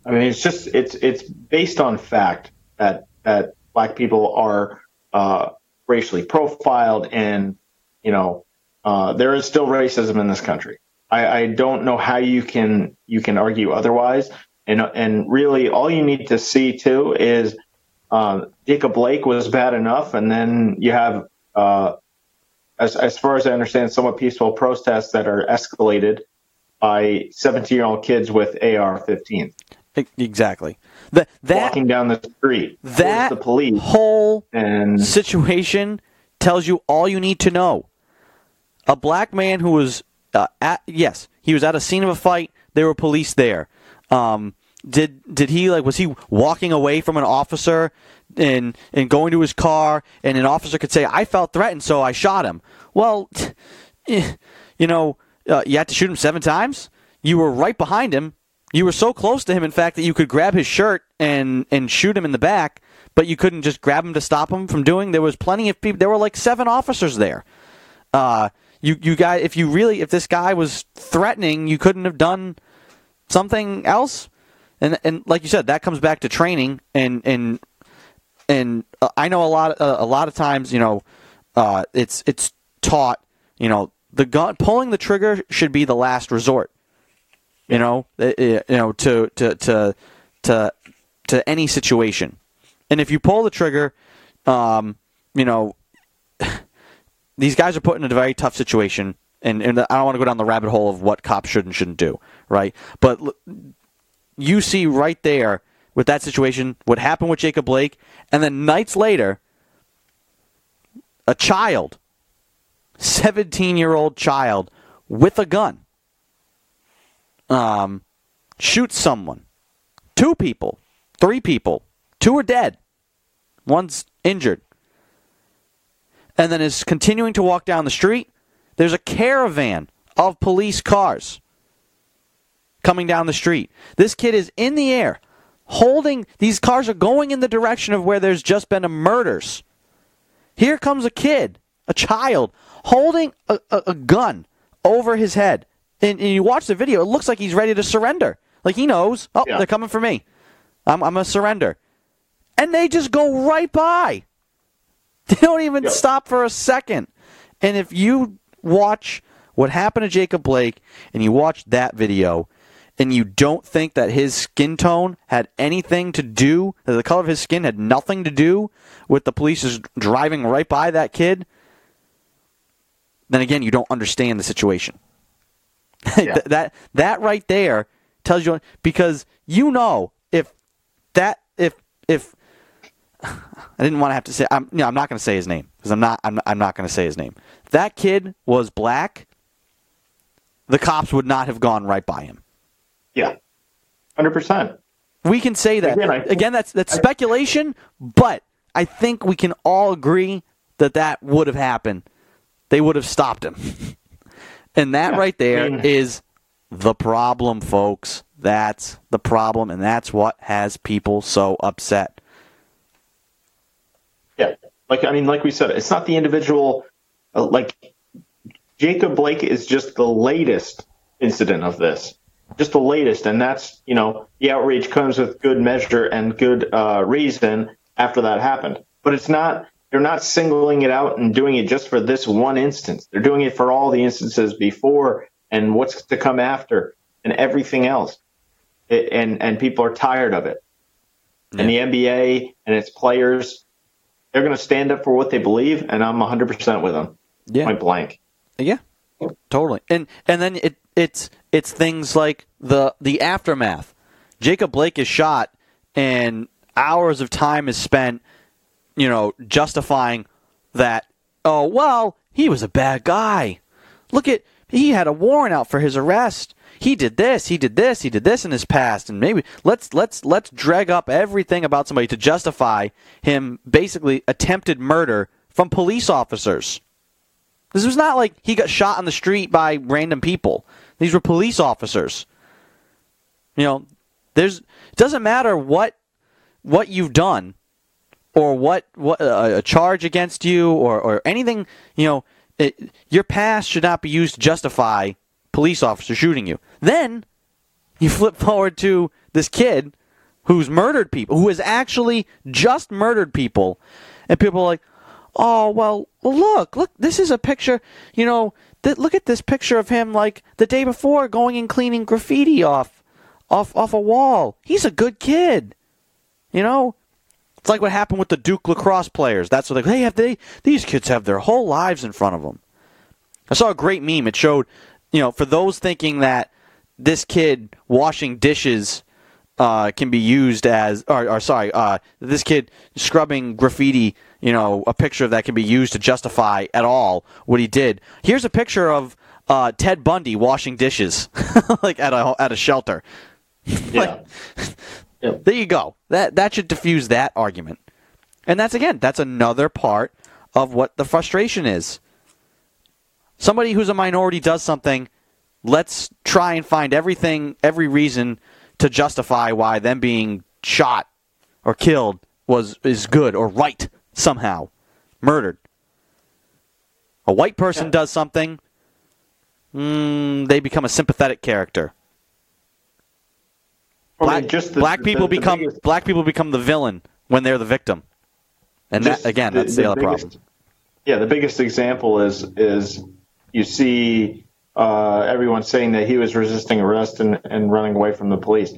I mean, it's just it's it's based on fact that that black people are uh, racially profiled, and you know uh, there is still racism in this country. I, I don't know how you can you can argue otherwise, and and really all you need to see too is uh, Jacob Blake was bad enough, and then you have, uh, as, as far as I understand, somewhat peaceful protests that are escalated by 17 year old kids with AR-15. Exactly. The, that walking down the street. That the police whole and situation tells you all you need to know. A black man who was uh, at yes, he was at a scene of a fight. There were police there. Um, did did he like was he walking away from an officer and and going to his car and an officer could say I felt threatened so I shot him. Well, you know, uh, you had to shoot him seven times. You were right behind him. You were so close to him, in fact, that you could grab his shirt and and shoot him in the back, but you couldn't just grab him to stop him from doing. There was plenty of people. There were like seven officers there. Uh, you you guys, if you really, if this guy was threatening, you couldn't have done something else and and like you said, that comes back to training and and and uh, I know a lot uh, a lot of times you know uh, it's it's taught you know the gun pulling the trigger should be the last resort. You know, it, you know to to to to to any situation, and if you pull the trigger, um, you know, these guys are put in a very tough situation, and, and I don't want to go down the rabbit hole of what cops should and shouldn't do, right? But you see right there with that situation what happened with Jacob Blake, and then nights later, a child, 17 year old child with a gun, um, shoots someone. Two people, three people, two are dead, one's injured. And then is continuing to walk down the street. There's a caravan of police cars coming down the street. This kid is in the air, holding, these cars are going in the direction of where there's just been a murders. Here comes a kid, a child, holding a, a, a gun over his head. And, and, you watch the video, it looks like he's ready to surrender. Like he knows, oh, yeah. they're coming for me. I'm, I'm going to surrender. And they just go right by. They don't even yeah. stop for a second. And if you watch what happened to Jacob Blake and you watch that video, and you don't think that his skin tone had anything to do, that the color of his skin had nothing to do with the police just driving right by that kid, then again, you don't understand the situation. Yeah. that that right there tells you because you know if that if if I didn't want to have to say I'm you know, I'm not going to say his name because I'm not I'm, I'm not going to say his name. that kid was black, the cops would not have gone right by him. Hundred percent. We can say that again. again that's that's speculation, but I think we can all agree that that would have happened. They would have stopped him, and that yeah, right there I mean, is the problem, folks. That's the problem, and that's what has people so upset. Yeah, like I mean, like we said, it's not the individual. Uh, like Jacob Blake is just the latest incident of this just the latest, and that's you know the outrage comes with good measure and good uh, reason after that happened. But it's not they're not singling it out and doing it just for this one instance. They're doing it for all the instances before and what's to come after and everything else. It, and and people are tired of it. Yeah. And the NBA and its players, they're going to stand up for what they believe, and I'm 100% with them. Yeah. Point blank. Yeah. Totally. And and then it it's it's things like the the aftermath. Jacob Blake is shot, and hours of time is spent, you know, justifying that. Oh well, he was a bad guy. Look at he had a warrant out for his arrest. He did this, he did this, he did this in his past, and maybe let's let's let's drag up everything about somebody to justify him basically attempted murder from police officers. This was not like he got shot on the street by random people. These were police officers. You know, there's it doesn't matter what what you've done or what what uh, a charge against you or or anything, you know, it, your past should not be used to justify police officer shooting you. Then you flip forward to this kid who's murdered people, who has actually just murdered people, and people are like, "Oh, well, look, look, this is a picture, you know, th- look at this picture of him like the day before going and cleaning graffiti off off off a wall. He's a good kid." You know, it's like what happened with the Duke lacrosse players. That's what they, have. They these kids have their whole lives in front of them. I saw a great meme. It showed, you know, for those thinking that this kid washing dishes uh, can be used as, or, or sorry, uh, this kid scrubbing graffiti, you know, a picture of that can be used to justify at all what he did. Here's a picture of uh, Ted Bundy washing dishes, like at a at a shelter. Yeah. Like, There you go. That that should diffuse that argument. And that's again, that's another part of what the frustration is. Somebody who's a minority does something, let's try and find everything, every reason to justify why them being shot or killed was is good or right somehow, murdered. A white person Yeah. does something, mm, they become a sympathetic character. I mean, Black, just the- black the- people the become biggest- black people become the villain when they're the victim, and just that again, that's the, other biggest- problem. Yeah, the biggest example is is you see uh, everyone saying that he was resisting arrest and, and running away from the police,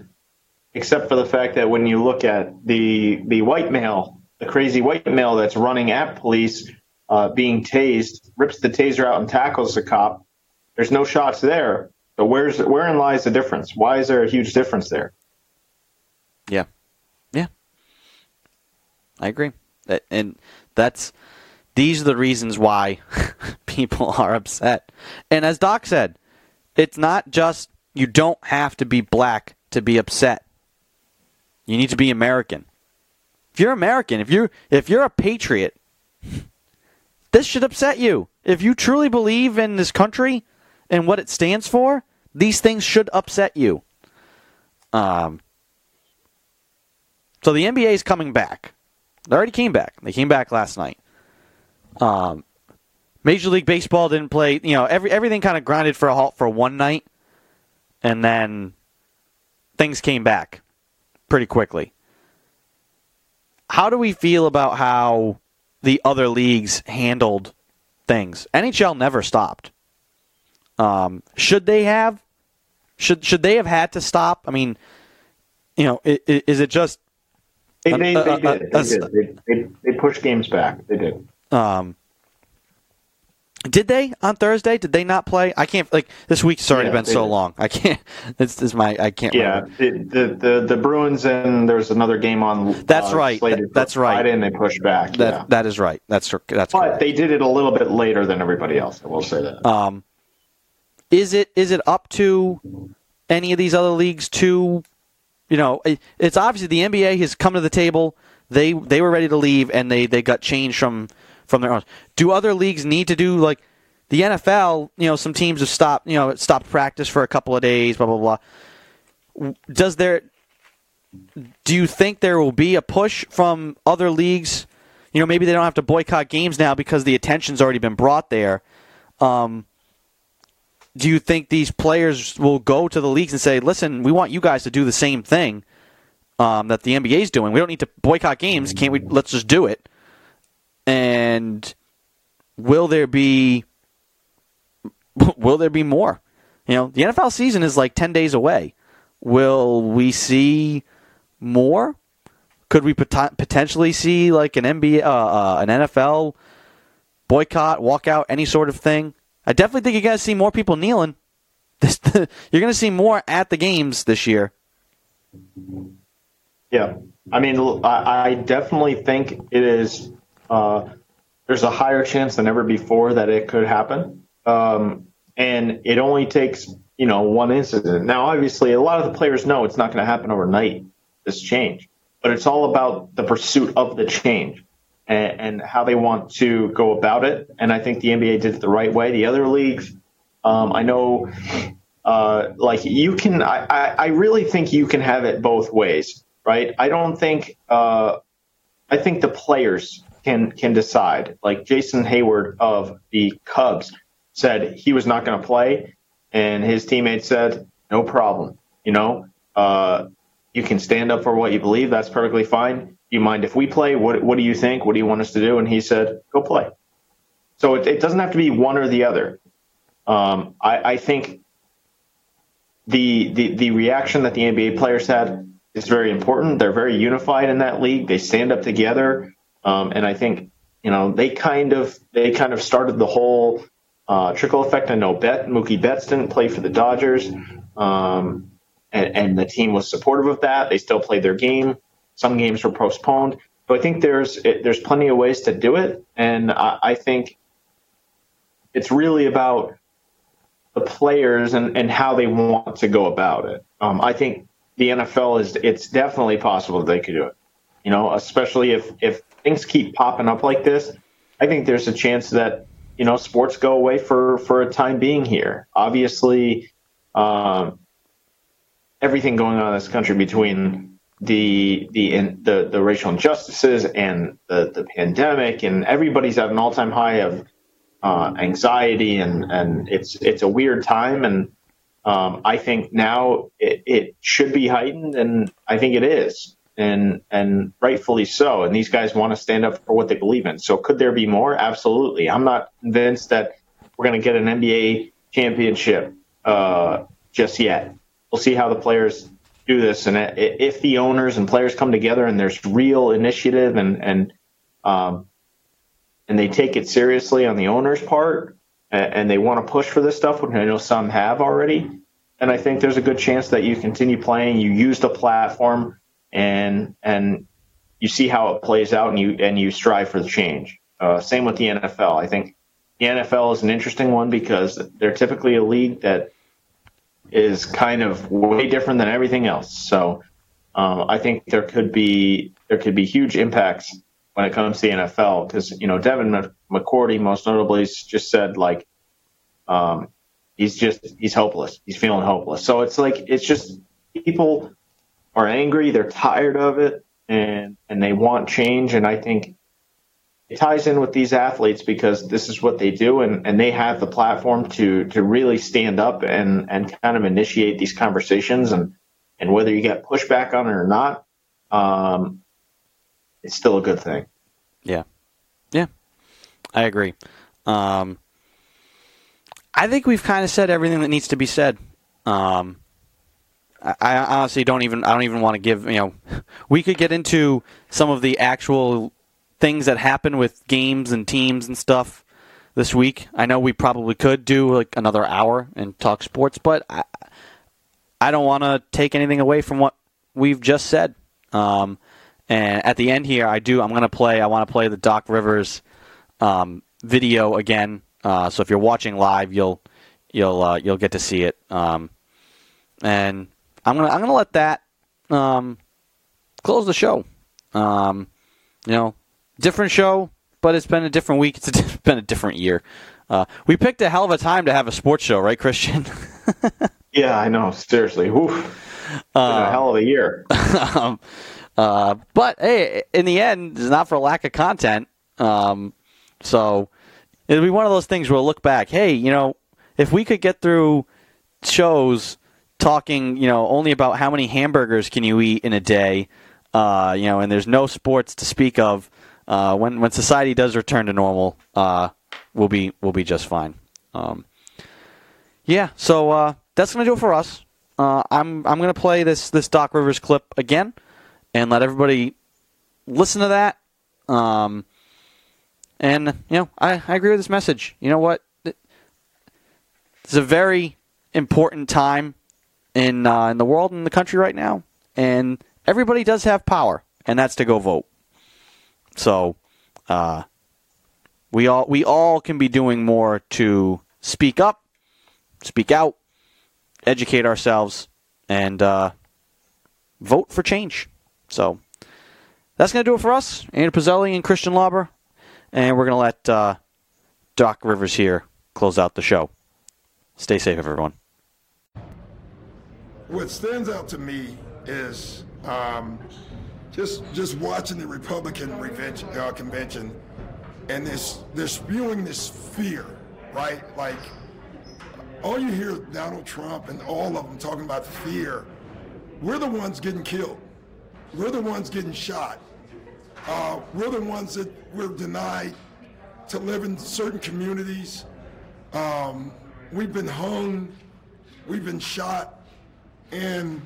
except for the fact that when you look at the the white male, the crazy white male that's running at police, uh, being tased, rips the taser out and tackles the cop. There's no shots there. So where's wherein lies the difference? Why is there a huge difference there? Yeah, yeah, I agree, and that's these are the reasons why people are upset. And as Doc said, it's not just you don't have to be black to be upset. You need to be American. If you're American, if you if you're a patriot, this should upset you. If you truly believe in this country and what it stands for, these things should upset you. Um, so the NBA is coming back. They already came back. They came back last night. Um, Major League Baseball didn't play. You know, every everything kind of grinded for a halt for one night, and then things came back pretty quickly. How do we feel about how the other leagues handled things? NHL never stopped. Um, should they have? Should should they have had to stop? I mean, you know, i- i- is it just They, they, they did. They, did. They, they, they pushed games back. They did. Um, did they on Thursday? Did they not play? I can't like this week's already Yeah, been so did. long. I can't. This is my. I can't. Yeah, remember. the, the the the Bruins and there's another game on. That's uh, right. That- that's right. Friday, and they pushed back. That yeah. that is right. That's that's but correct. they did it a little bit later than everybody else. I will say that. Um, is it is it up to any of these other leagues to, you know, it, it's obviously the NBA has come to the table. They they were ready to leave and they they got changed from from their own. Do other leagues need to do like the NFL? You know, some teams have stopped. You know, stopped practice for a couple of days. Blah blah blah. Does there? Do you think there will be a push from other leagues? You know, maybe they don't have to boycott games now because the attention's already been brought there. Um, do you think these players will go to the leagues and say, "Listen, we want you guys to do the same thing um, that the NBA is doing. We don't need to boycott games. Can't we? Let's just do it." And will there be? Will there be more? You know, the NFL season is like ten days away. Will we see more? Could we pot- potentially see like an NBA, uh, uh, an NFL boycott, walkout, any sort of thing? I definitely think you're going to see more people kneeling. You're going to see more at the games this year. Yeah, I mean, I, I definitely think it is. Uh, there's a higher chance than ever before that it could happen, um, and it only takes you know one incident. Now, obviously, a lot of the players know it's not going to happen overnight. This change, but it's all about the pursuit of the change and, and, how they want to go about it. And I think the NBA did it the right way. The other leagues, um, I know, uh, like you can, I, I really think you can have it both ways right? I don't think uh, I think the players can can decide. Like Jason Heyward of the Cubs said he was not going to play, and his teammates said no problem. You know, uh, you can stand up for what you believe. That's perfectly fine. Do you mind if we play? What What do you think? What do you want us to do? And he said, go play. So it, it doesn't have to be one or the other. Um, I, I think the, the the reaction that the NBA players had is very important. They're very unified in that league. They stand up together, um, and I think you know they kind of they kind of started the whole uh, trickle effect. I know Bet Mookie Betts didn't play for the Dodgers, um, and, and the team was supportive of that. They still played their game. Some games were postponed. So I think there's it, there's plenty of ways to do it, and I, I think it's really about the players and, and how they want to go about it. Um, I think the NFL is it's definitely possible that they could do it. You know, especially if if things keep popping up like this, I think there's a chance that you know sports go away for for a time being here. Obviously, um, everything going on in this country between the the the, the racial injustices and the the pandemic and everybody's at an all time high of uh, anxiety and and it's it's a weird time and um, I think now it, it, should be heightened, and I think it is, and and rightfully so. And these guys want to stand up for what they believe in. So could there be more? Absolutely. I'm not convinced that we're going to get an NBA championship uh, just yet. We'll see how the players do this, and if the owners and players come together and there's real initiative and and um, and they take it seriously on the owner's part, and they want to push for this stuff, which I know some have already. And I think there's a good chance that you continue playing. You use the platform, and and you see how it plays out, and you and you strive for the change. Uh, same with the NFL. I think the NFL is an interesting one because they're typically a league that is kind of way different than everything else. So um, I think there could be there could be huge impacts when it comes to the NFL because you know Devin McCourty most notably just said like um, he's just he's hopeless. He's feeling hopeless. So it's like it's just people are angry. They're tired of it, and and they want change. And I think it ties in with these athletes because this is what they do, and and they have the platform to to really stand up and and kind of initiate these conversations. And and whether you get pushback on it or not, um, it's still a good thing. Yeah, yeah, I agree. Um, I think we've kind of said everything that needs to be said. Um, I, honestly don't even I don't even want to give you know we could get into some of the actual things that happen with games and teams and stuff this week. I know we probably could do like another hour and talk sports, but I, I don't want to take anything away from what we've just said. Um, and at the end here, I do. I'm going to play. I want to play the Doc Rivers um, video again. Uh, so if you're watching live, you'll you'll uh, you'll get to see it. Um, and I'm gonna I'm gonna let that um, close the show. Um, you know, different show, but it's been a different week. It's, a, it's been a different year. Uh, we picked a hell of a time to have a sports show, right, Christian? yeah, I know. Seriously, Oof. a uh, hell of a year. um, uh, but hey, in the end, it's not for lack of content. Um, so it'll be one of those things where we'll look back. Hey, you know, if we could get through shows talking, you know, only about how many hamburgers can you eat in a day, uh, you know, and there's no sports to speak of. Uh, when when society does return to normal, uh, we'll be we'll be just fine. Um, yeah, so uh, that's gonna do it for us. Uh, I'm I'm gonna play this this Doc Rivers clip again and let everybody listen to that. Um, and you know, I, I agree with this message. You know what? it's a very important time in uh, in the world and the country right now, and everybody does have power, and that's to go vote. So, uh, we all we all can be doing more to speak up, speak out, educate ourselves, and uh, vote for change. So that's going to do it for us. Andrew Pizzelli and Christian Lauber. And we're going to let uh, Doc Rivers here close out the show. Stay safe, everyone. What stands out to me is um, just just watching the Republican uh, convention, and this they're spewing this fear, right? Like all you hear Donald Trump and all of them talking about fear. We're the ones getting killed. We're the ones getting shot. Uh, we're the ones that we're denied to live in certain communities. Um, we've been hung, we've been shot, and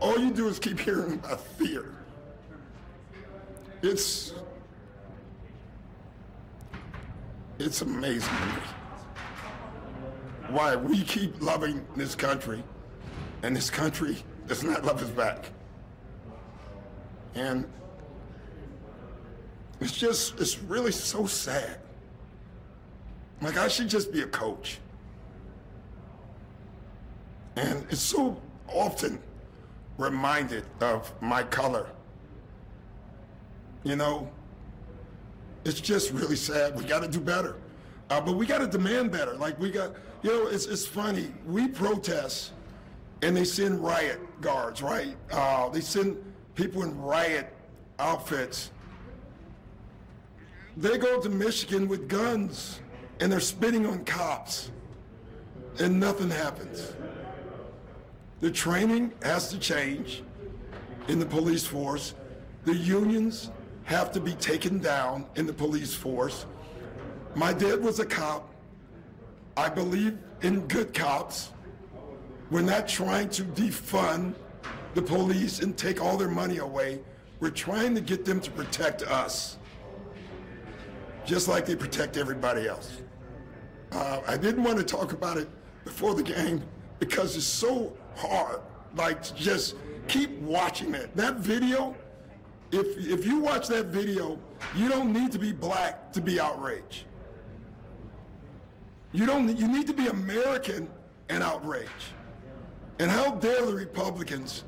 all you do is keep hearing about fear. It's it's amazing to me why we keep loving this country and this country does not love us back. And it's just, it's really so sad. Like, I should just be a coach. And it's so often reminded of my color. You know, it's just really sad. We got to do better. Uh, but we got to demand better. Like, we got, you know, it's, it's funny. We protest and they send riot guards, right? Uh, they send people in riot outfits. They go to Michigan with guns and they're spitting on cops and nothing happens. The training has to change in the police force. The unions have to be taken down in the police force. My dad was a cop. I believe in good cops. We're not trying to defund the police and take all their money away. We're trying to get them to protect us, just like they protect everybody else. Uh, I didn't want to talk about it before the game because it's so hard. Like, just keep watching it. That video, if, if you watch that video, you don't need to be black to be outraged. You don't. You need to be American and outraged. And how dare the Republicans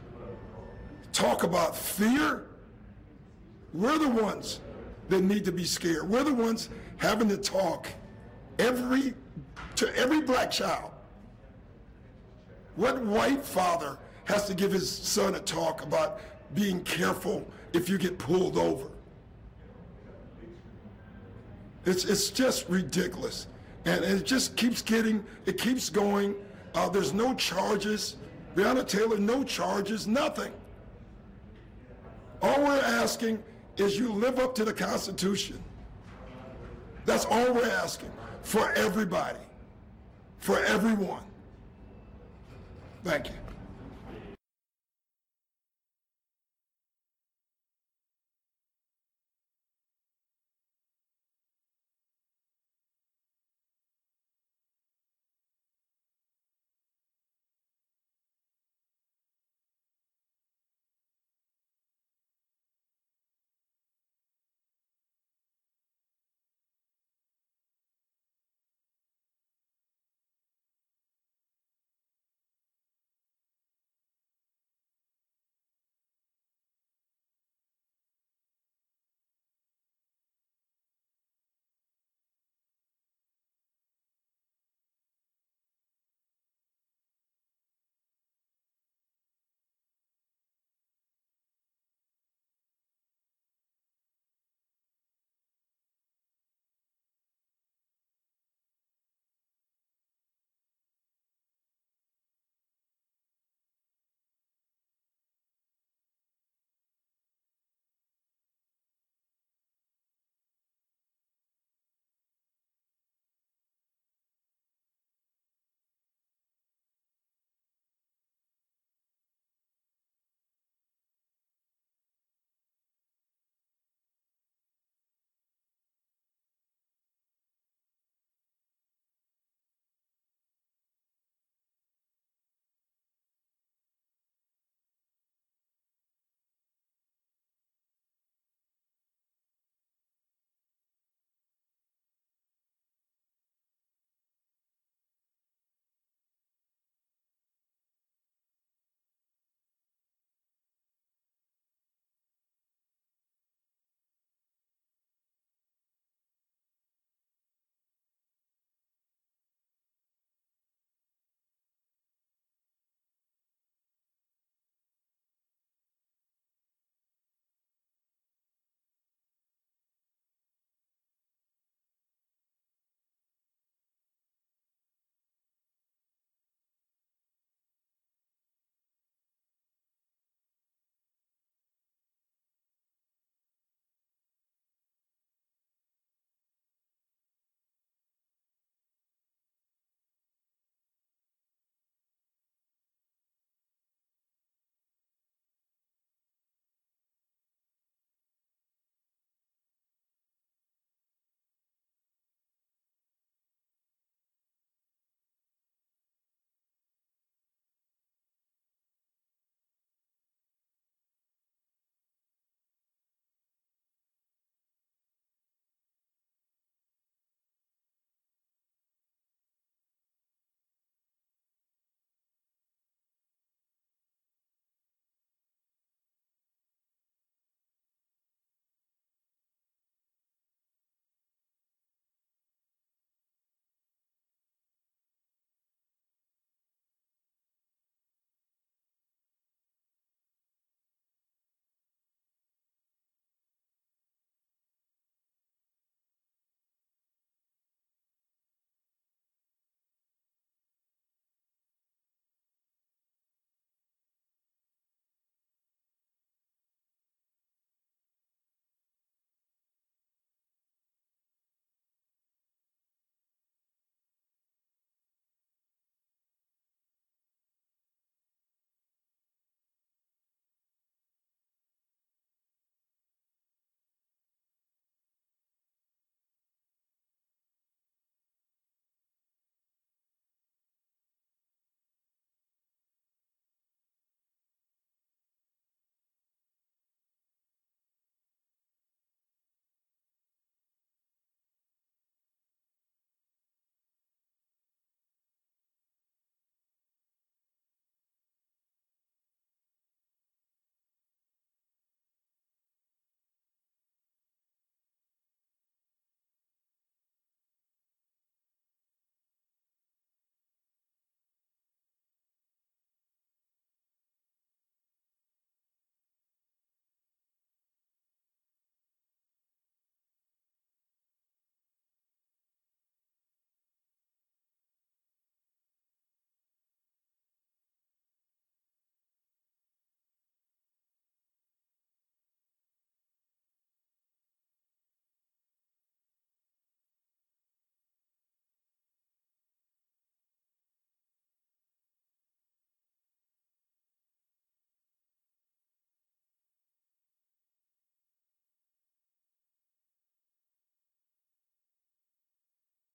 talk about fear? We're the ones that need to be scared. We're the ones having to talk every to every black child. What white father has to give his son a talk about being careful if you get pulled over? It's, it's just ridiculous. And, it just keeps getting, it keeps going. Uh, there's no charges. Breonna Taylor, no charges, nothing. All we're asking is you live up to the Constitution. That's all we're asking for everybody, for everyone. Thank you.